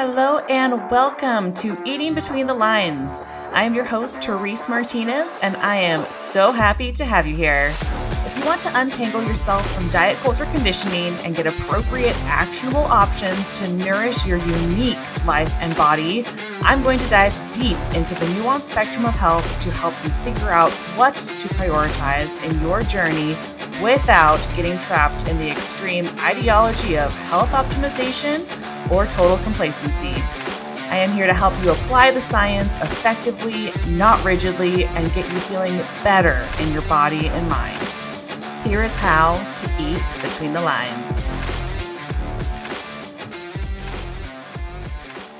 Hello and welcome to Eating Between the Lines. I am your host, Therese Martinez, and I am so happy to have you here. If you want to untangle yourself from diet culture conditioning and get appropriate, actionable options to nourish your unique life and body, I'm going to dive deep into the nuanced spectrum of health to help you figure out what to prioritize in your journey without getting trapped in the extreme ideology of health optimization or total complacency. I am here to help you apply the science effectively, not rigidly, and get you feeling better in your body and mind. Here is how to eat between the lines.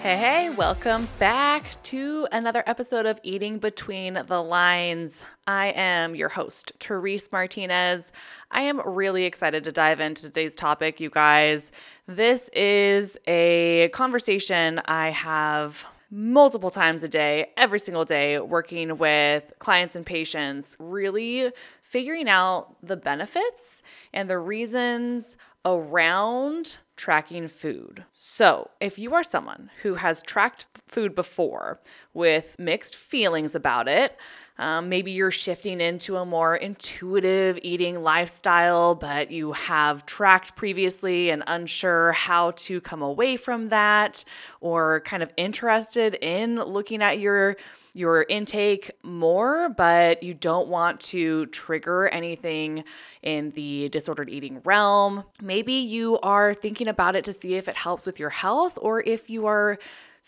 Hey, hey, welcome back to another episode of Eating Between the Lines. I am your host, Therese Martinez. I am really excited to dive into today's topic, you guys. This is a conversation I have multiple times a day, every single day, working with clients and patients, really figuring out the benefits and the reasons around tracking food. So, if you are someone who has tracked food before with mixed feelings about it, um, maybe you're shifting into a more intuitive eating lifestyle, but you have tracked previously and unsure how to come away from that, or kind of interested in looking at your your intake more, but you don't want to trigger anything in the disordered eating realm. Maybe you are thinking about it to see if it helps with your health or if you are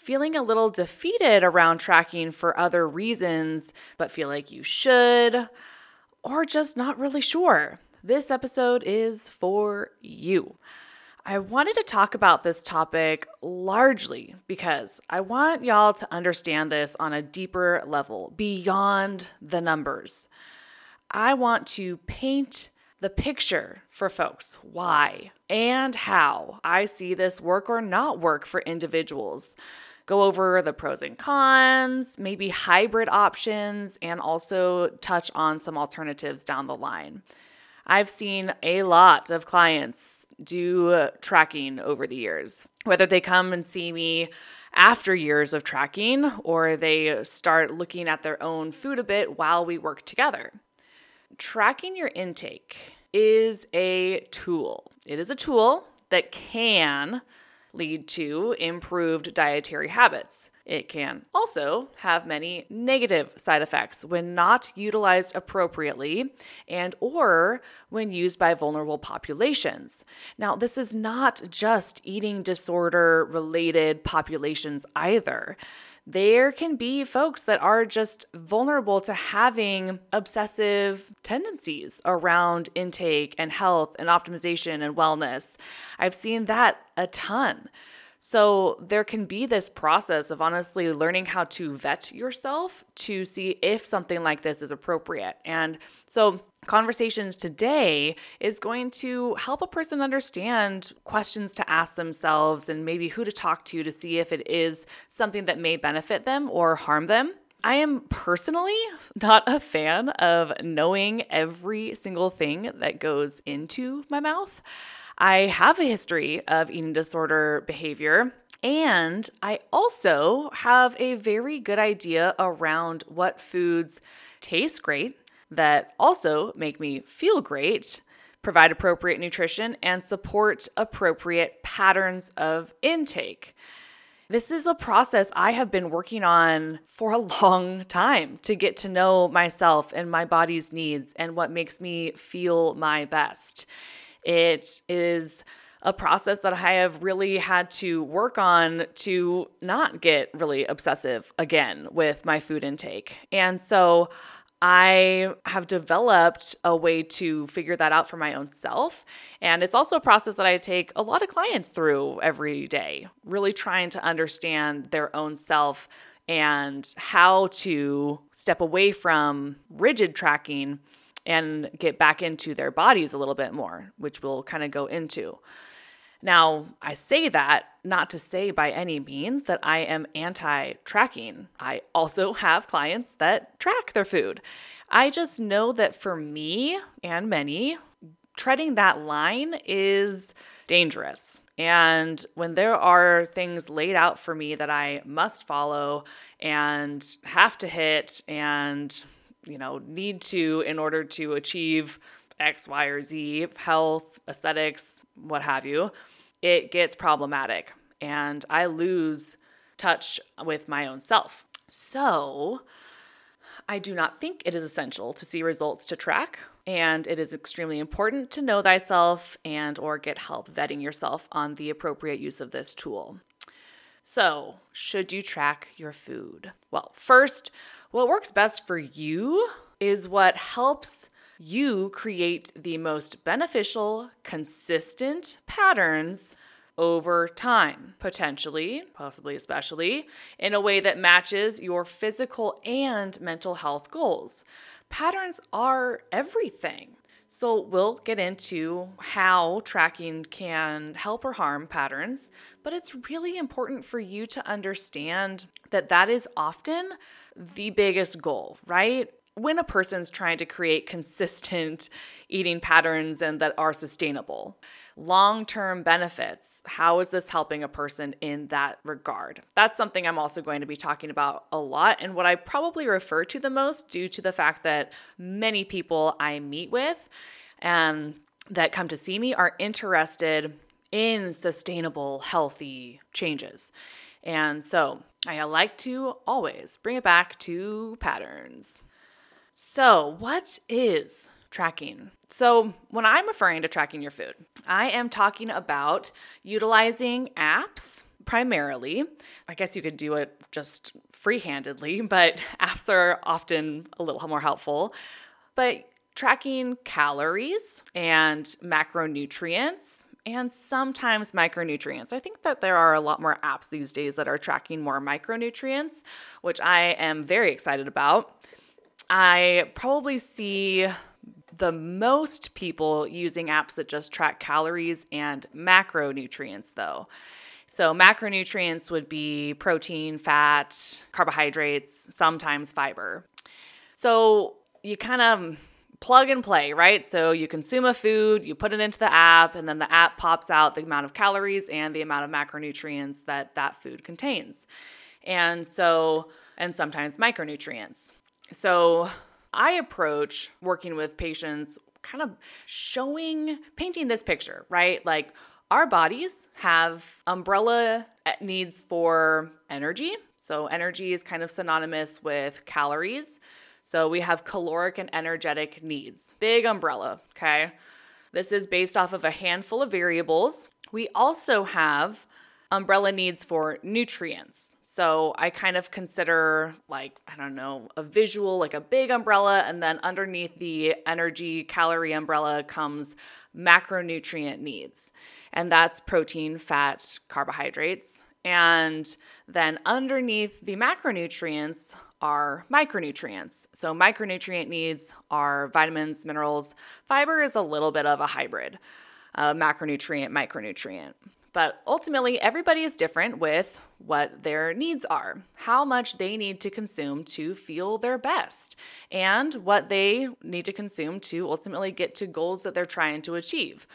feeling a little defeated around tracking for other reasons, but feel like you should, or just not really sure. This episode is for you. I wanted to talk about this topic largely because I want y'all to understand this on a deeper level beyond the numbers. I want to paint the picture for folks why and how I see this work or not work for individuals go over the pros and cons, maybe hybrid options, and also touch on some alternatives down the line. I've seen a lot of clients do tracking over the years, whether they come and see me after years of tracking or they start looking at their own food a bit while we work together. Tracking your intake is a tool. It is a tool that can lead to improved dietary habits. It can also have many negative side effects when not utilized appropriately and or when used by vulnerable populations. Now, this is not just eating disorder related populations either there can be folks that are just vulnerable to having obsessive tendencies around intake and health and optimization and wellness. I've seen that a ton. So there can be this process of honestly learning how to vet yourself to see if something like this is appropriate. And so conversations today is going to help a person understand questions to ask themselves and maybe who to talk to to see if it is something that may benefit them or harm them. I am personally not a fan of knowing every single thing that goes into my mouth. I have a history of eating disorder behavior. And I also have a very good idea around what foods taste great, that also make me feel great, provide appropriate nutrition, and support appropriate patterns of intake. This is a process I have been working on for a long time to get to know myself and my body's needs and what makes me feel my best. It is a process that I have really had to work on to not get really obsessive again with my food intake. And so I have developed a way to figure that out for my own self. And it's also a process that I take a lot of clients through every day, really trying to understand their own self and how to step away from rigid tracking and get back into their bodies a little bit more, which we'll kind of go into. Now, I say that not to say by any means that I am anti tracking. I also have clients that track their food. I just know that for me and many, treading that line is dangerous. And when there are things laid out for me that I must follow and have to hit and, you know, need to in order to achieve X, Y, or Z, health, aesthetics, what have you, it gets problematic. And I lose touch with my own self. So, I do not think it is essential to see results to track, and it is extremely important to know thyself and or get help vetting yourself on the appropriate use of this tool. So, should you track your food? Well, first, what works best for you is what helps you create the most beneficial, consistent patterns over time, potentially, possibly especially, in a way that matches your physical and mental health goals. Patterns are everything. So, we'll get into how tracking can help or harm patterns, but it's really important for you to understand that that is often the biggest goal, right? When a person's trying to create consistent eating patterns and that are sustainable long term benefits. How is this helping a person in that regard? That's something I'm also going to be talking about a lot, and what I probably refer to the most due to the fact that many people I meet with and that come to see me are interested in sustainable, healthy changes. And so I like to always bring it back to patterns. So, what is tracking. So, when I'm referring to tracking your food, I am talking about utilizing apps primarily. I guess you could do it just free-handedly, but apps are often a little more helpful. But tracking calories and macronutrients and sometimes micronutrients. I think that there are a lot more apps these days that are tracking more micronutrients, which I am very excited about. I probably see the most people using apps that just track calories and macronutrients, though. So, macronutrients would be protein, fat, carbohydrates, sometimes fiber. So, you kind of plug and play, right? So, you consume a food, you put it into the app, and then the app pops out the amount of calories and the amount of macronutrients that that food contains. And so, and sometimes micronutrients. So, I approach working with patients kind of showing, painting this picture, right? Like our bodies have umbrella eh, needs for energy. So, energy is kind of synonymous with calories. So, we have caloric and energetic needs. Big umbrella, okay? This is based off of a handful of variables. We also have umbrella needs for nutrients. So I kind of consider like, I don't know, a visual, like a big umbrella, and then underneath the energy calorie umbrella comes macronutrient needs. And that's protein, fat, carbohydrates. And then underneath the macronutrients are micronutrients. So, micronutrient needs are vitamins, minerals. Fiber is a little bit of a hybrid, uh, macronutrient, micronutrient. But ultimately, everybody is different with what their needs are, how much they need to consume to feel their best, and what they need to consume to ultimately get to goals that they're trying to achieve.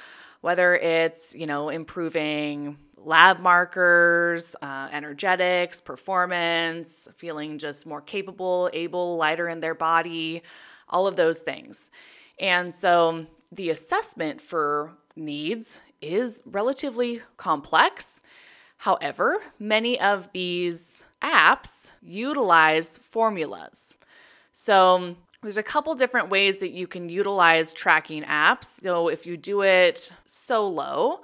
Whether it's, you know, improving lab markers, uh, energetics, performance, feeling just more capable, able, lighter in their body, all of those things. And so the assessment for needs is relatively complex. However, many of these apps utilize formulas. So, there's a couple different ways that you can utilize tracking apps. So, if you do it solo,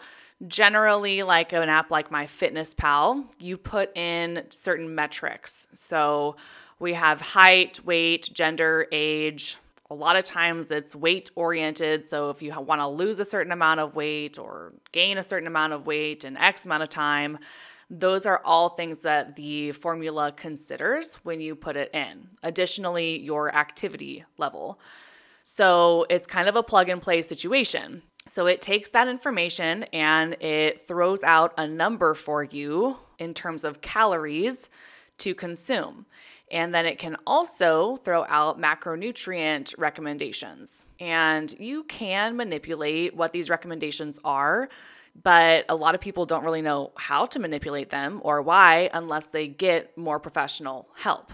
generally like an app like MyFitnessPal, you put in certain metrics. So, we have height, weight, gender, age, a lot of times it's weight oriented. So if you want to lose a certain amount of weight or gain a certain amount of weight in X amount of time, those are all things that the formula considers when you put it in. Additionally, your activity level. So it's kind of a plug and play situation. So it takes that information and it throws out a number for you in terms of calories to consume. And then it can also throw out macronutrient recommendations. And you can manipulate what these recommendations are but a lot of people don't really know how to manipulate them or why unless they get more professional help.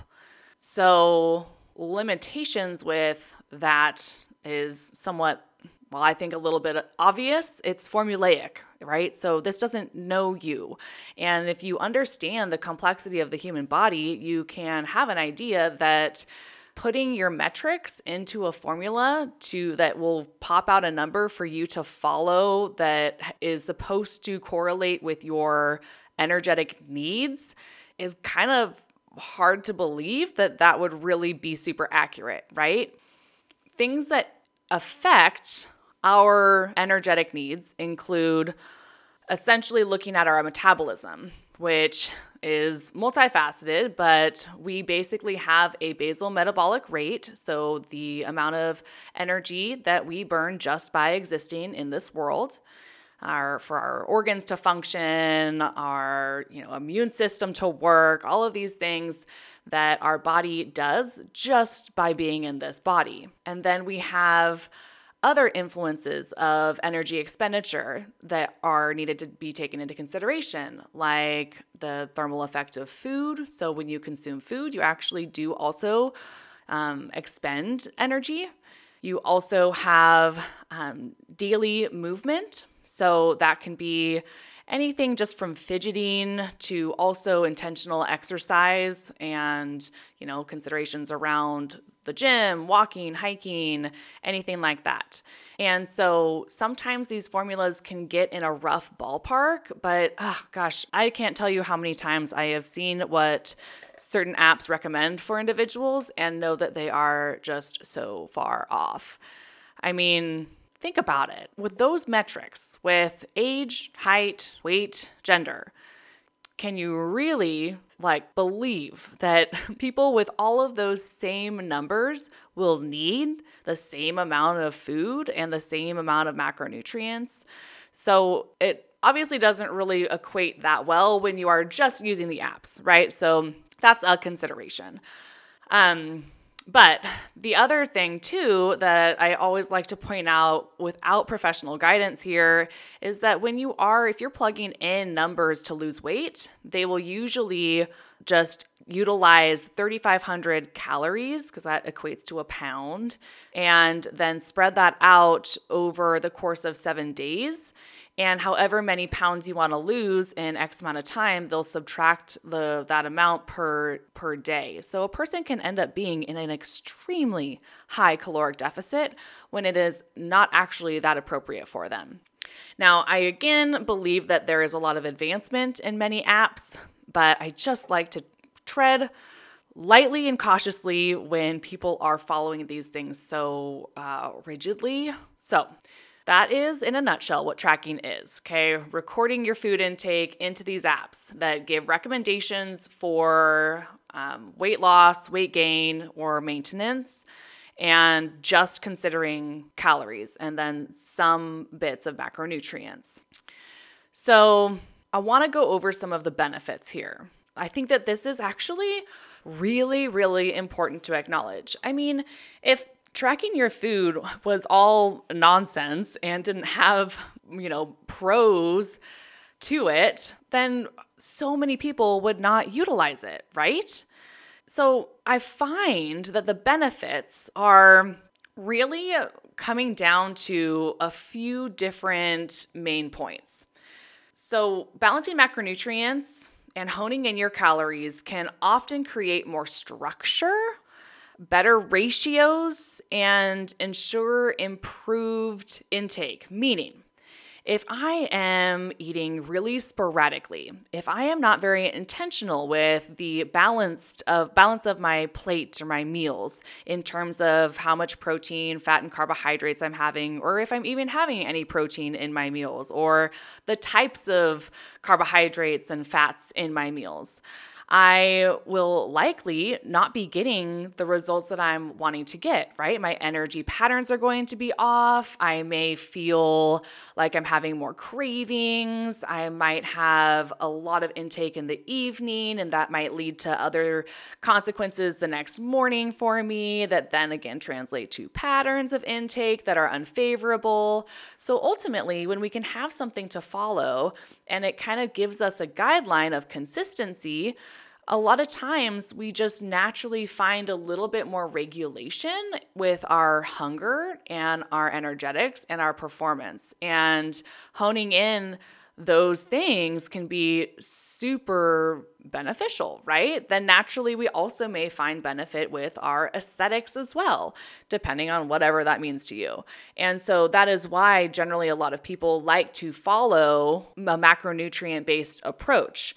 So, limitations with that is somewhat, well, I think a little bit obvious. It's formulaic, right? So, this doesn't know you. And if you understand the complexity of the human body, you can have an idea that putting your metrics into a formula to that will pop out a number for you to follow that is supposed to correlate with your energetic needs is kind of hard to believe that that would really be super accurate, right? Things that affect our energetic needs include essentially looking at our metabolism, which is multifaceted, but we basically have a basal metabolic rate. So, the amount of energy that we burn just by existing in this world. Our, for our organs to function, our you know immune system to work, all of these things that our body does just by being in this body. And then we have other influences of energy expenditure that are needed to be taken into consideration, like the thermal effect of food. So, when you consume food, you actually do also um, expend energy. You also have um, daily movement. So, that can be anything just from fidgeting to also intentional exercise and you know considerations around the gym, walking, hiking, anything like that. And so sometimes these formulas can get in a rough ballpark, but oh gosh, I can't tell you how many times I have seen what certain apps recommend for individuals and know that they are just so far off. I mean, think about it. With those metrics, with age, height, weight, gender, can you really like believe that people with all of those same numbers will need the same amount of food and the same amount of macronutrients? So it obviously doesn't really equate that well when you are just using the apps, right? So that's a consideration. Um, but the other thing, too, that I always like to point out without professional guidance here is that when you are, if you're plugging in numbers to lose weight, they will usually just utilize 3,500 calories, because that equates to a pound, and then spread that out over the course of seven days and however many pounds you want to lose in x amount of time they'll subtract the that amount per per day. So a person can end up being in an extremely high caloric deficit when it is not actually that appropriate for them. Now i again believe that there is a lot of advancement in many apps but i just like to tread lightly and cautiously when people are following these things so uh, rigidly. So that is, in a nutshell, what tracking is. Okay, recording your food intake into these apps that give recommendations for um, weight loss, weight gain, or maintenance, and just considering calories and then some bits of macronutrients. So, I want to go over some of the benefits here. I think that this is actually really, really important to acknowledge. I mean, if tracking your food was all nonsense and didn't have, you know, pros to it, then so many people would not utilize it, right? So I find that the benefits are really coming down to a few different main points. So, balancing macronutrients and honing in your calories can often create more structure better ratios and ensure improved intake. Meaning, if I am eating really sporadically, if I am not very intentional with the balanced of balance of my plate or my meals in terms of how much protein, fat and carbohydrates I'm having or if I'm even having any protein in my meals or the types of carbohydrates and fats in my meals, I will likely not be getting the results that I'm wanting to get, right? My energy patterns are going to be off. I may feel like I'm having more cravings. I might have a lot of intake in the evening, and that might lead to other consequences the next morning for me that then again translate to patterns of intake that are unfavorable. So ultimately, when we can have something to follow and it kind of gives us a guideline of consistency, a lot of times we just naturally find a little bit more regulation with our hunger and our energetics and our performance. And honing in those things can be super beneficial, right? Then naturally, we also may find benefit with our aesthetics as well, depending on whatever that means to you. And so that is why generally a lot of people like to follow a macronutrient based approach.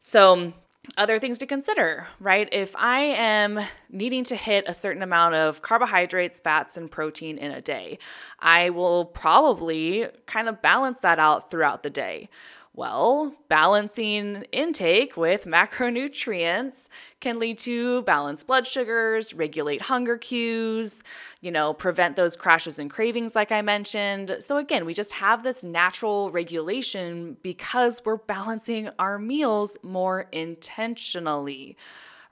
So, other things to consider, right? If I am needing to hit a certain amount of carbohydrates, fats, and protein in a day, I will probably kind of balance that out throughout the day. Well, balancing intake with macronutrients can lead to balanced blood sugars, regulate hunger cues, you know, prevent those crashes and cravings, like I mentioned. So, again, we just have this natural regulation because we're balancing our meals more intentionally,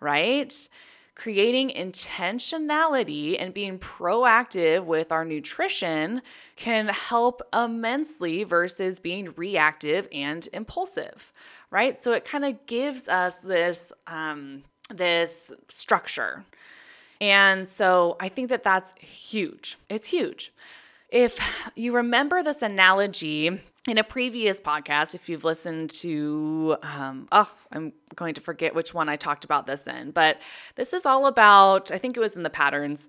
right? Creating intentionality and being proactive with our nutrition can help immensely versus being reactive and impulsive, right? So it kind of gives us this um, this structure. And so I think that that's huge. It's huge. If you remember this analogy in a previous podcast, if you've listened to, um, oh, I'm going to forget which one I talked about this in, but this is all about, I think it was in the patterns.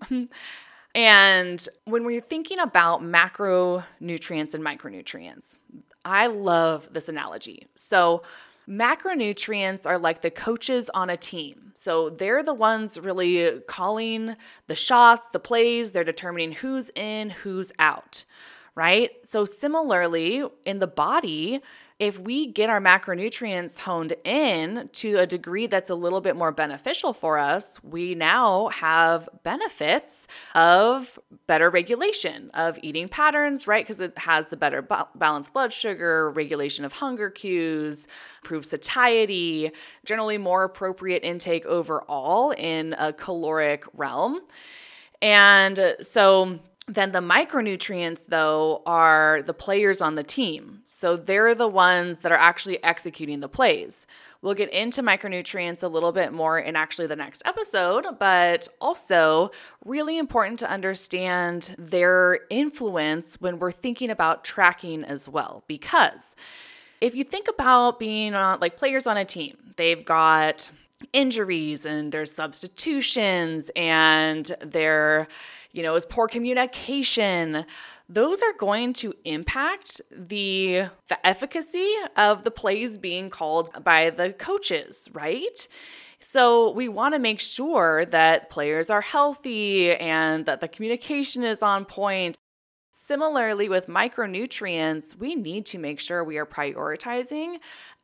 and when we're thinking about macronutrients and micronutrients, I love this analogy. So, macronutrients are like the coaches on a team. So, they're the ones really calling the shots, the plays, they're determining who's in, who's out right? So, similarly, in the body, if we get our macronutrients honed in to a degree that's a little bit more beneficial for us, we now have benefits of better regulation of eating patterns, right? Because it has the better ba- balanced blood sugar, regulation of hunger cues, improves satiety, generally more appropriate intake overall in a caloric realm. And so, then the micronutrients, though, are the players on the team. So they're the ones that are actually executing the plays. We'll get into micronutrients a little bit more in actually the next episode, but also really important to understand their influence when we're thinking about tracking as well. Because if you think about being on, like players on a team, they've got injuries and there's substitutions and they're you know, is poor communication. Those are going to impact the the efficacy of the plays being called by the coaches, right? So we want to make sure that players are healthy and that the communication is on point. Similarly, with micronutrients, we need to make sure we are prioritizing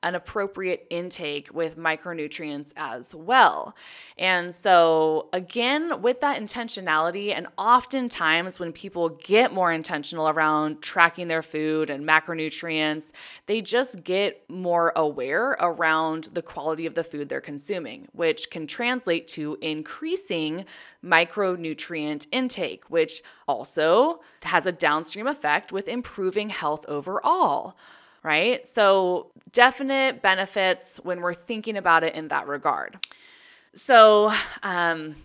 an appropriate intake with micronutrients as well. And so, again, with that intentionality, and oftentimes when people get more intentional around tracking their food and macronutrients, they just get more aware around the quality of the food they're consuming, which can translate to increasing micronutrient intake, which also has a downstream effect with improving health overall right? So, definite benefits when we're thinking about it in that regard. So, um,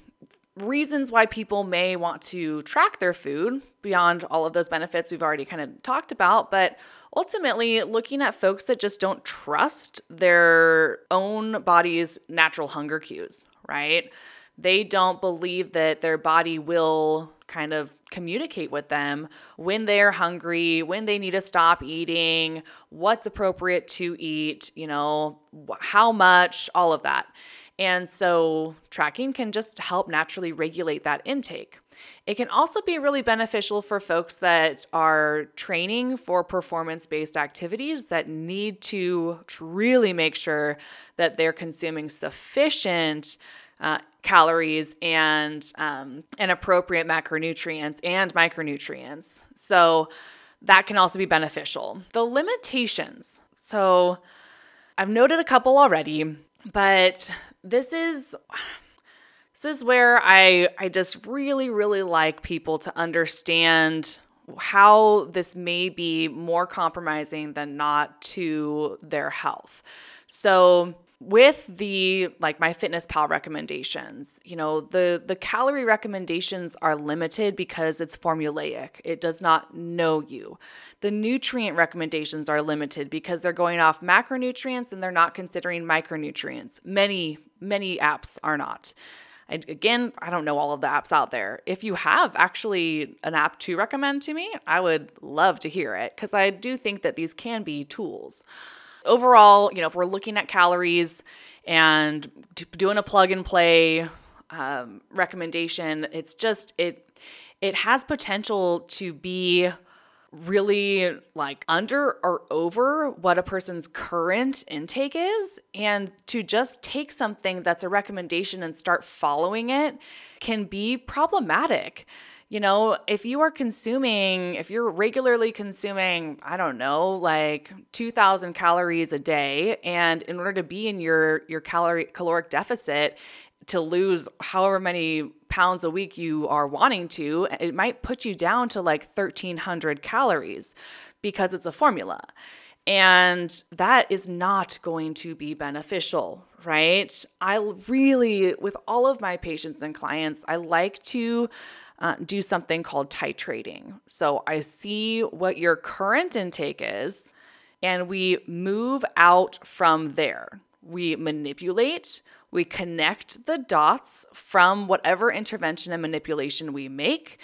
reasons why people may want to track their food beyond all of those benefits we've already kind of talked about, but ultimately looking at folks that just don't trust their own body's natural hunger cues, right? They don't believe that their body will kind of communicate with them when they're hungry, when they need to stop eating, what's appropriate to eat, you know, how much, all of that. And so tracking can just help naturally regulate that intake. It can also be really beneficial for folks that are training for performance based activities that need to really make sure that they're consuming sufficient uh, calories and um, and appropriate macronutrients and micronutrients. So that can also be beneficial. The limitations. So I've noted a couple already, but this is this is where I I just really really like people to understand how this may be more compromising than not to their health. So with the like MyFitnessPal recommendations you know the the calorie recommendations are limited because it's formulaic it does not know you the nutrient recommendations are limited because they're going off macronutrients and they're not considering micronutrients many many apps are not again, I don't know all of the apps out there. If you have actually an app to recommend to me, I would love to hear it because I do think that these can be tools. Overall, you know, if we're looking at calories and doing a plug and play um, recommendation, it's just it it has potential to be really like under or over what a person's current intake is. And to just take something that's a recommendation and start following it can be problematic. You know, if you are consuming, if you're regularly consuming, I don't know, like 2000 calories a day and in order to be in your your calorie caloric deficit, to lose however many pounds a week you are wanting to, it might put you down to like 1300 calories because it's a formula. And that is not going to be beneficial, right? I really, with all of my patients and clients, I like to uh, do something called titrating. So I see what your current intake is, and we move out from there. We manipulate, we connect the dots from whatever intervention and manipulation we make.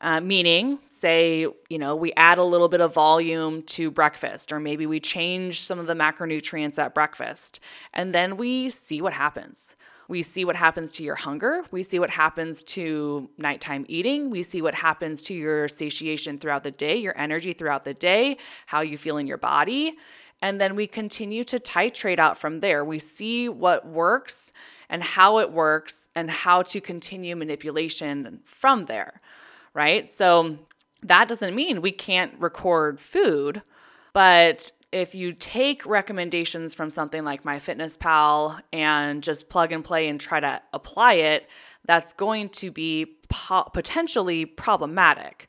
Uh, meaning, say, you know, we add a little bit of volume to breakfast, or maybe we change some of the macronutrients at breakfast, and then we see what happens. We see what happens to your hunger. We see what happens to nighttime eating. We see what happens to your satiation throughout the day, your energy throughout the day, how you feel in your body. And then we continue to titrate out from there. We see what works and how it works and how to continue manipulation from there, right? So that doesn't mean we can't record food, but if you take recommendations from something like MyFitnessPal and just plug and play and try to apply it, that's going to be po- potentially problematic.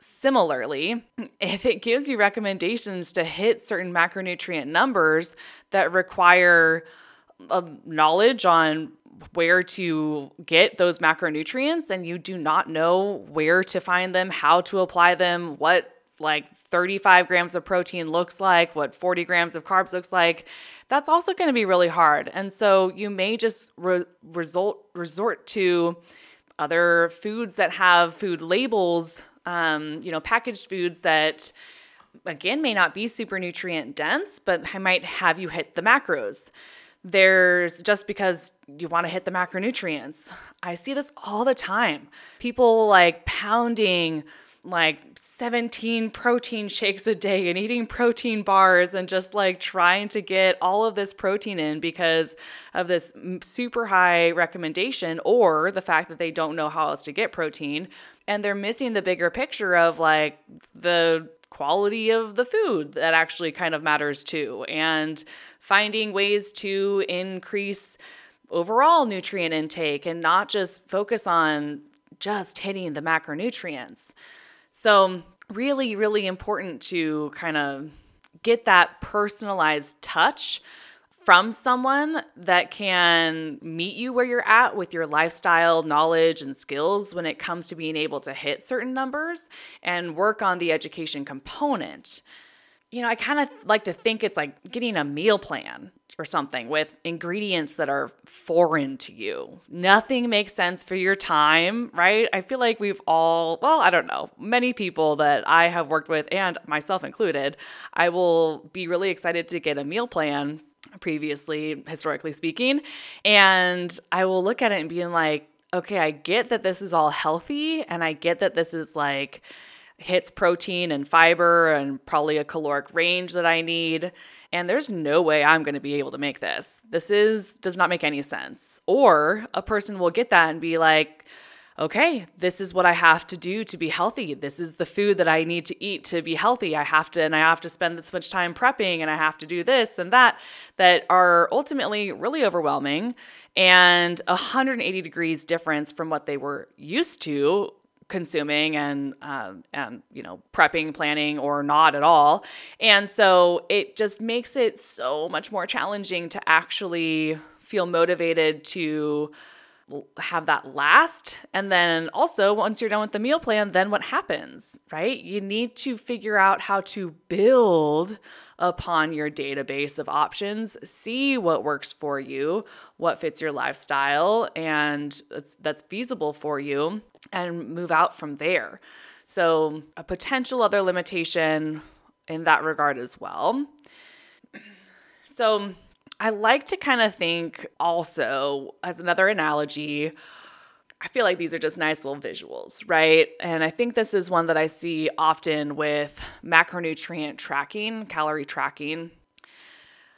Similarly, if it gives you recommendations to hit certain macronutrient numbers that require a knowledge on where to get those macronutrients and you do not know where to find them, how to apply them, what like 35 grams of protein looks like, what 40 grams of carbs looks like, that's also going to be really hard. And so you may just re- result resort to other foods that have food labels um, you know, packaged foods that again may not be super nutrient dense, but might have you hit the macros. There's just because you want to hit the macronutrients. I see this all the time. People like pounding like 17 protein shakes a day and eating protein bars and just like trying to get all of this protein in because of this super high recommendation or the fact that they don't know how else to get protein and they're missing the bigger picture of like the quality of the food that actually kind of matters too and finding ways to increase overall nutrient intake and not just focus on just hitting the macronutrients. So, really, really important to kind of get that personalized touch from someone that can meet you where you're at with your lifestyle, knowledge, and skills when it comes to being able to hit certain numbers and work on the education component. You know, I kind of like to think it's like getting a meal plan or something with ingredients that are foreign to you. Nothing makes sense for your time, right? I feel like we've all, well, I don't know, many people that I have worked with, and myself included, I will be really excited to get a meal plan previously, historically speaking. And I will look at it and being like, okay, I get that this is all healthy and I get that this is like hits protein and fiber and probably a caloric range that I need. And there's no way I'm going to be able to make this. This is does not make any sense. Or a person will get that and be like, okay, this is what I have to do to be healthy. This is the food that I need to eat to be healthy. I have to, and I have to spend this much time prepping and I have to do this and that, that are ultimately really overwhelming and 180 degrees difference from what they were used to consuming and um, and you know prepping planning or not at all and so it just makes it so much more challenging to actually feel motivated to have that last. And then also, once you're done with the meal plan, then what happens, right? You need to figure out how to build upon your database of options, see what works for you, what fits your lifestyle, and that's, feasible for you, and move out from there. So, a potential other limitation in that regard as well. So, I like to kind of think also as another analogy. I feel like these are just nice little visuals, right? And I think this is one that I see often with macronutrient tracking, calorie tracking.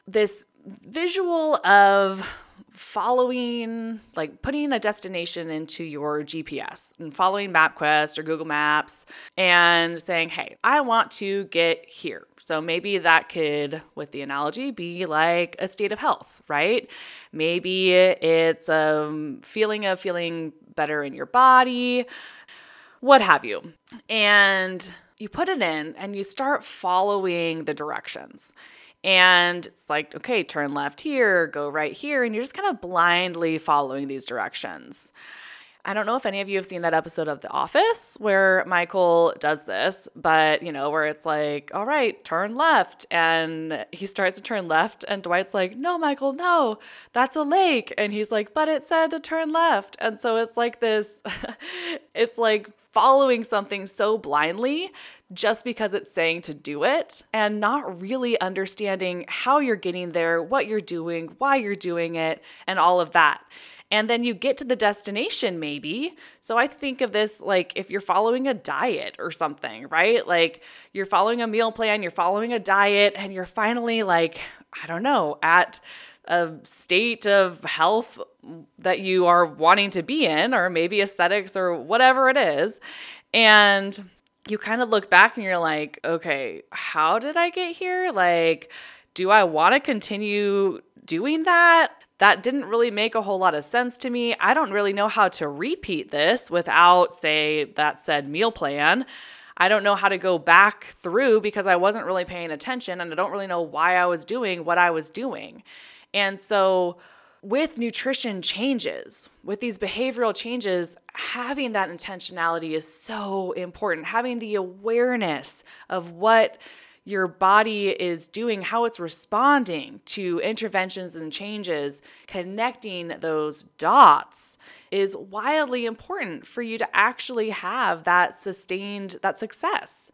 This visual of following, like putting a destination into your GPS and following MapQuest or Google Maps and saying, hey, I want to get here. So maybe that could, with the analogy, be like a state of health, right? Maybe it's a feeling of feeling better in your body, what have you. And you put it in and you start following the directions. And it's like, okay, turn left here, go right here. And you're just kind of blindly following these directions. I don't know if any of you have seen that episode of The Office where Michael does this, but you know, where it's like, all right, turn left. And he starts to turn left, and Dwight's like, no, Michael, no, that's a lake. And he's like, but it said to turn left. And so it's like this, it's like following something so blindly just because it's saying to do it and not really understanding how you're getting there, what you're doing, why you're doing it, and all of that. And then you get to the destination, maybe. So I think of this like if you're following a diet or something, right? Like you're following a meal plan, you're following a diet, and you're finally like, I don't know, at a state of health that you are wanting to be in, or maybe aesthetics or whatever it is. And you kind of look back and you're like, okay, how did I get here? Like, do I want to continue doing that? That didn't really make a whole lot of sense to me. I don't really know how to repeat this without, say, that said meal plan. I don't know how to go back through because I wasn't really paying attention and I don't really know why I was doing what I was doing. And so, with nutrition changes, with these behavioral changes, having that intentionality is so important. Having the awareness of what your body is doing, how it's responding to interventions and changes, connecting those dots is wildly important for you to actually have that sustained that success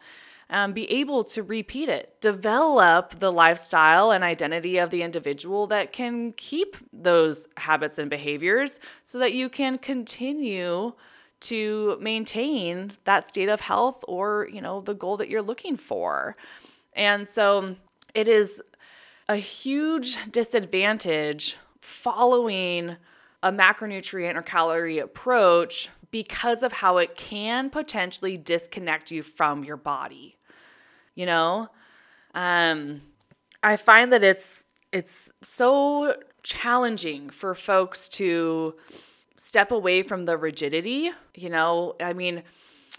um, be able to repeat it, develop the lifestyle and identity of the individual that can keep those habits and behaviors so that you can continue to maintain that state of health or, you know, the goal that you're looking for. And so it is a huge disadvantage following a macronutrient or calorie approach because of how it can potentially disconnect you from your body you know? Um i find that it's it's so challenging for folks to step away from the rigidity you know? I mean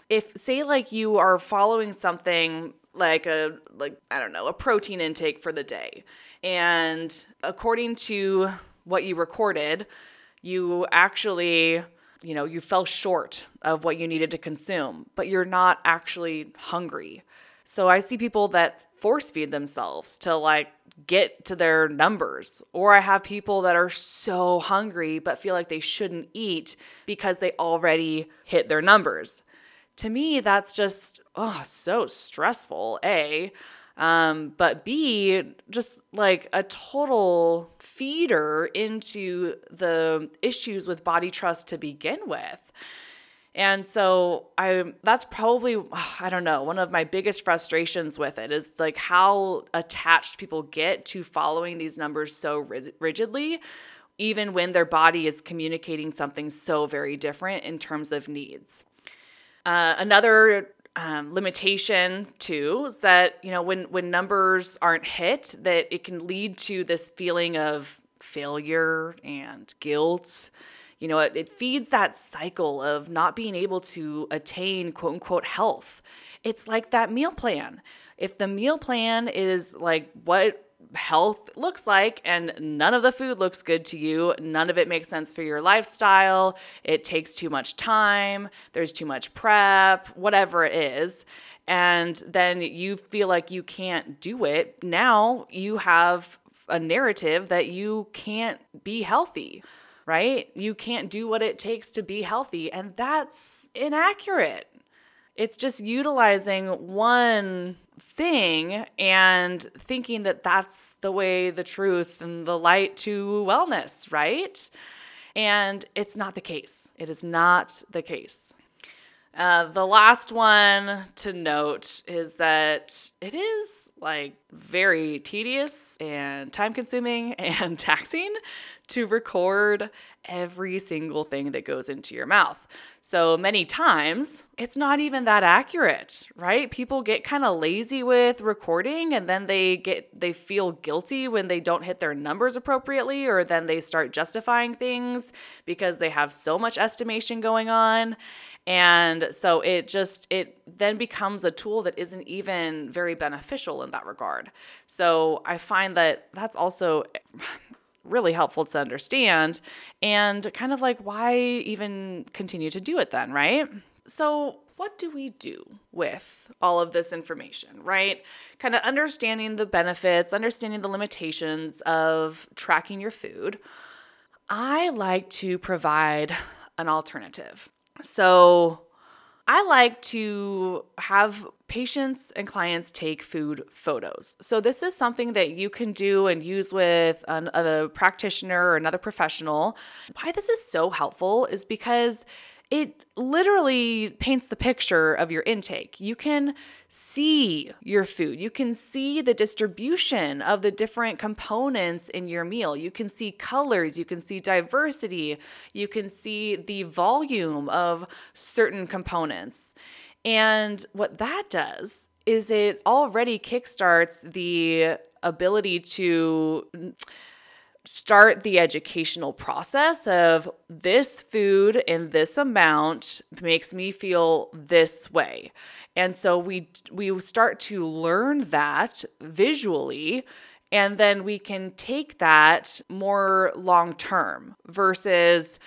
if say like you are following something like a like i don't know a protein intake for the day and according to what you recorded you actually you know you fell short of what you needed to consume but you're not actually hungry so I see people that force feed themselves to like get to their numbers. Or I have people that are so hungry but feel like they shouldn't eat because they already hit their numbers. To me, that's just, oh, so stressful. A, Um, but B, just like a total feeder into the issues with body trust to begin with. And so I that's probably I don't know, one of my biggest frustrations with it is like how attached people get to following these numbers so rigidly even when their body is communicating something so very different in terms of needs. Uh, another um, limitation too is that you know when when numbers aren't hit, that it can lead to this feeling of failure and guilt. You know, it, it feeds that cycle of not being able to attain quote unquote health. It's like that meal plan. If the meal plan is like what health looks like and none of the food looks good to you. None of it makes sense for your lifestyle. It takes too much time. There's too much prep whatever it is. And then you feel like you can't do it. Now you have a narrative that you can't be healthy right? You can't do what it takes to be healthy and that's inaccurate it's just utilizing one thing and thinking that that's the way, the truth, and the light to wellness, right? And it's not the case. It is not the case. Uh, the last one to note is that it is like very tedious and time consuming and taxing to record every single thing that goes into your mouth. So many times, it's not even that accurate, right? People get kind of lazy with recording and then they get they feel guilty when they don't hit their numbers appropriately or then they start justifying things because they have so much estimation going on. And so it just it then becomes a tool that isn't even very beneficial in that regard. So I find that that's also really helpful to understand and kind of like why even continue to do it then, right? So, what do we do with all of this information, right? Kind of understanding the benefits, understanding the limitations of tracking your food. I like to provide an alternative. So, I like to have patients and clients take food photos. So, this is something that you can do and use with an, a practitioner or another professional. Why this is so helpful is because it literally paints the picture of your intake. You can see your food. You can see the distribution of the different components in your meal. You can see colors, you can see diversity, you can see the volume of certain components. And what that does is it already kickstarts the ability to start the educational process of this food in this amount makes me feel this way. And so we we start to learn that visually and then we can take that more long term versus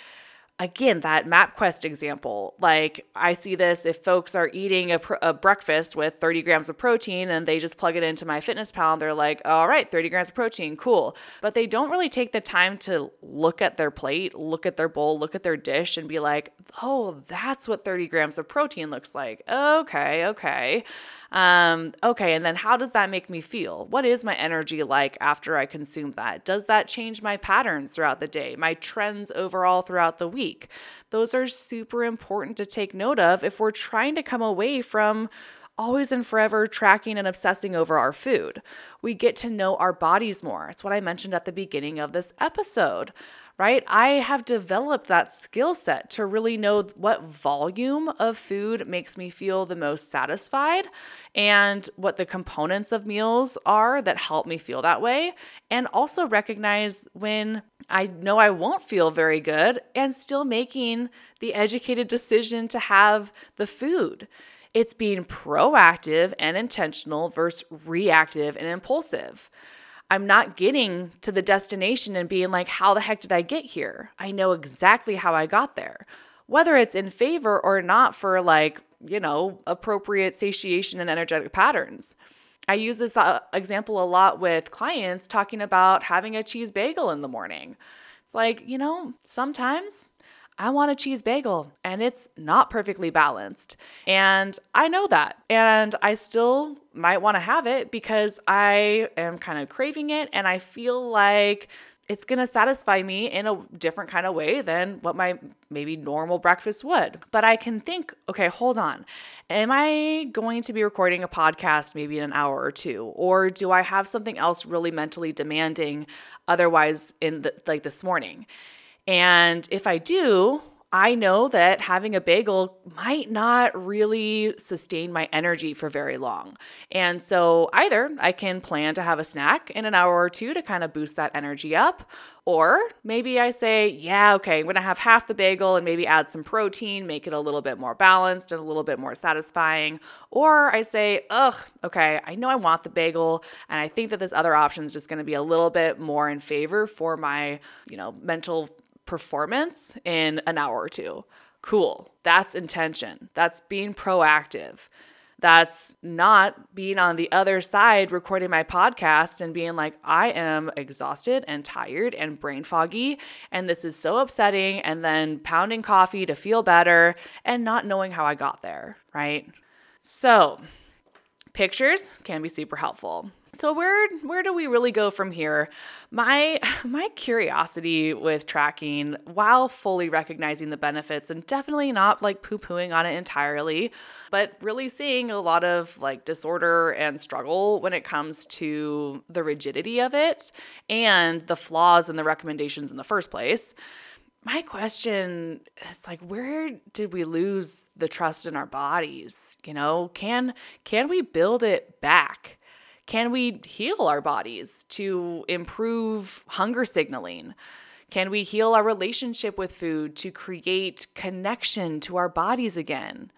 again, that MapQuest example, like I see this if folks are eating a, pr- a, breakfast with 30 grams of protein and they just plug it into MyFitnessPal and they're like, all right, 30 grams of protein, cool. But they don't really take the time to look at their plate, look at their bowl, look at their dish and be like, oh, that's what 30 grams of protein looks like. Okay, okay. Um, okay, and then how does that make me feel? What is my energy like after I consume that? Does that change my patterns throughout the day, my trends overall throughout the week? Those are super important to take note of if we're trying to come away from always and forever tracking and obsessing over our food. We get to know our bodies more. It's what I mentioned at the beginning of this episode right? I have developed that skill set to really know what volume of food makes me feel the most satisfied and what the components of meals are that help me feel that way. And also recognize when I know I won't feel very good and still making the educated decision to have the food. It's being proactive and intentional versus reactive and impulsive. I'm not getting to the destination and being like, how the heck did I get here? I know exactly how I got there. Whether it's in favor or not for like, you know, appropriate satiation and energetic patterns. I use this uh, example a lot with clients talking about having a cheese bagel in the morning. It's like, you know, sometimes I want a cheese bagel and it's not perfectly balanced. And I know that. And I still might want to have it because I am kind of craving it and I feel like it's going to satisfy me in a different kind of way than what my maybe normal breakfast would. But I can think, okay, hold on. Am I going to be recording a podcast maybe in an hour or two? Or do I have something else really mentally demanding otherwise in the, like this morning? And if I do, I know that having a bagel might not really sustain my energy for very long. And so either I can plan to have a snack in an hour or two to kind of boost that energy up, or maybe I say, yeah, okay, I'm gonna have half the bagel and maybe add some protein, make it a little bit more balanced and a little bit more satisfying. Or I say, ugh, okay, I know I want the bagel and I think that this other option is just gonna be a little bit more in favor for my, you know, mental performance in an hour or two. Cool. That's intention. That's being proactive. That's not being on the other side recording my podcast and being like, I am exhausted and tired and brain foggy, and this is so upsetting, and then pounding coffee to feel better and not knowing how I got there, right? So, pictures can be super helpful. So where where do we really go from here? My my curiosity with tracking, while fully recognizing the benefits and definitely not like poo-pooing on it entirely, but really seeing a lot of like disorder and struggle when it comes to the rigidity of it and the flaws in the recommendations in the first place. My question is like where did we lose the trust in our bodies? You know, can can we build it back? Can we heal our bodies to improve hunger signaling? Can we heal our relationship with food to create connection to our bodies again?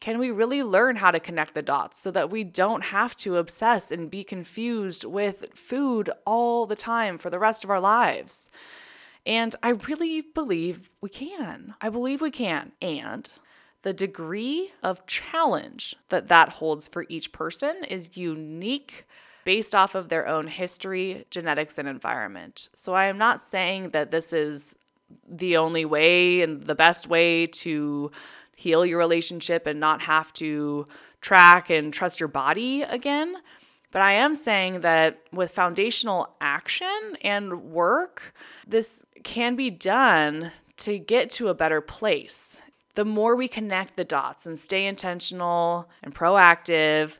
Can we really learn how to connect the dots so that we don't have to obsess and be confused with food all the time for the rest of our lives? And I really believe we can. I believe we can. And the degree of challenge that that holds for each person is unique based off of their own history, genetics, and environment. So I am not saying that this is the only way and the best way to heal your relationship and not have to track and trust your body again. But I am saying that with foundational action and work, this can be done to get to a better place. The more we connect the dots and stay intentional and proactive,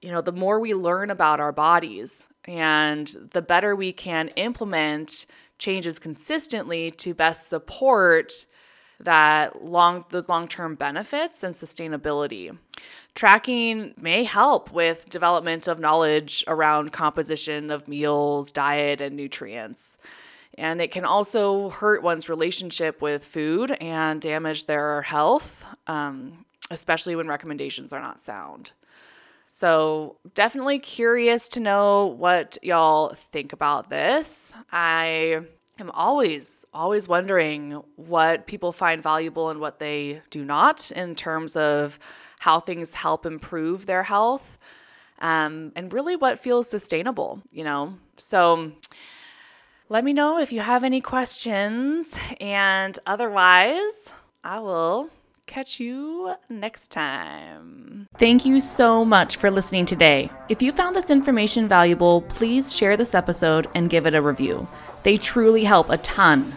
you know, the more we learn about our bodies and the better we can implement changes consistently to best support that long those long-term benefits and sustainability. Tracking may help with development of knowledge around composition of meals, diet and nutrients. And it can also hurt one's relationship with food and damage their health, um, especially when recommendations are not sound. So, definitely curious to know what y'all think about this. I am always, always wondering what people find valuable and what they do not in terms of how things help improve their health um, and really what feels sustainable, you know? So, let me know if you have any questions, and otherwise, I will catch you next time. Thank you so much for listening today. If you found this information valuable, please share this episode and give it a review. They truly help a ton.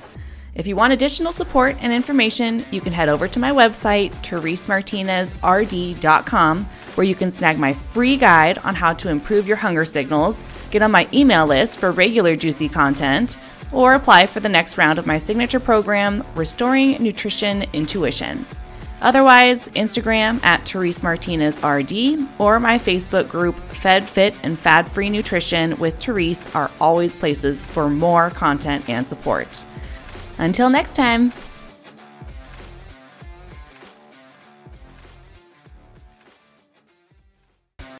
If you want additional support and information, you can head over to my website, theresemartinezrd.com, where you can snag my free guide on how to improve your hunger signals, get on my email list for regular juicy content, or apply for the next round of my signature program, Restoring Nutrition Intuition. Otherwise, Instagram at Therese Martinez RD or my Facebook group Fed Fit and Fad Free Nutrition with Therese are always places for more content and support. Until next time.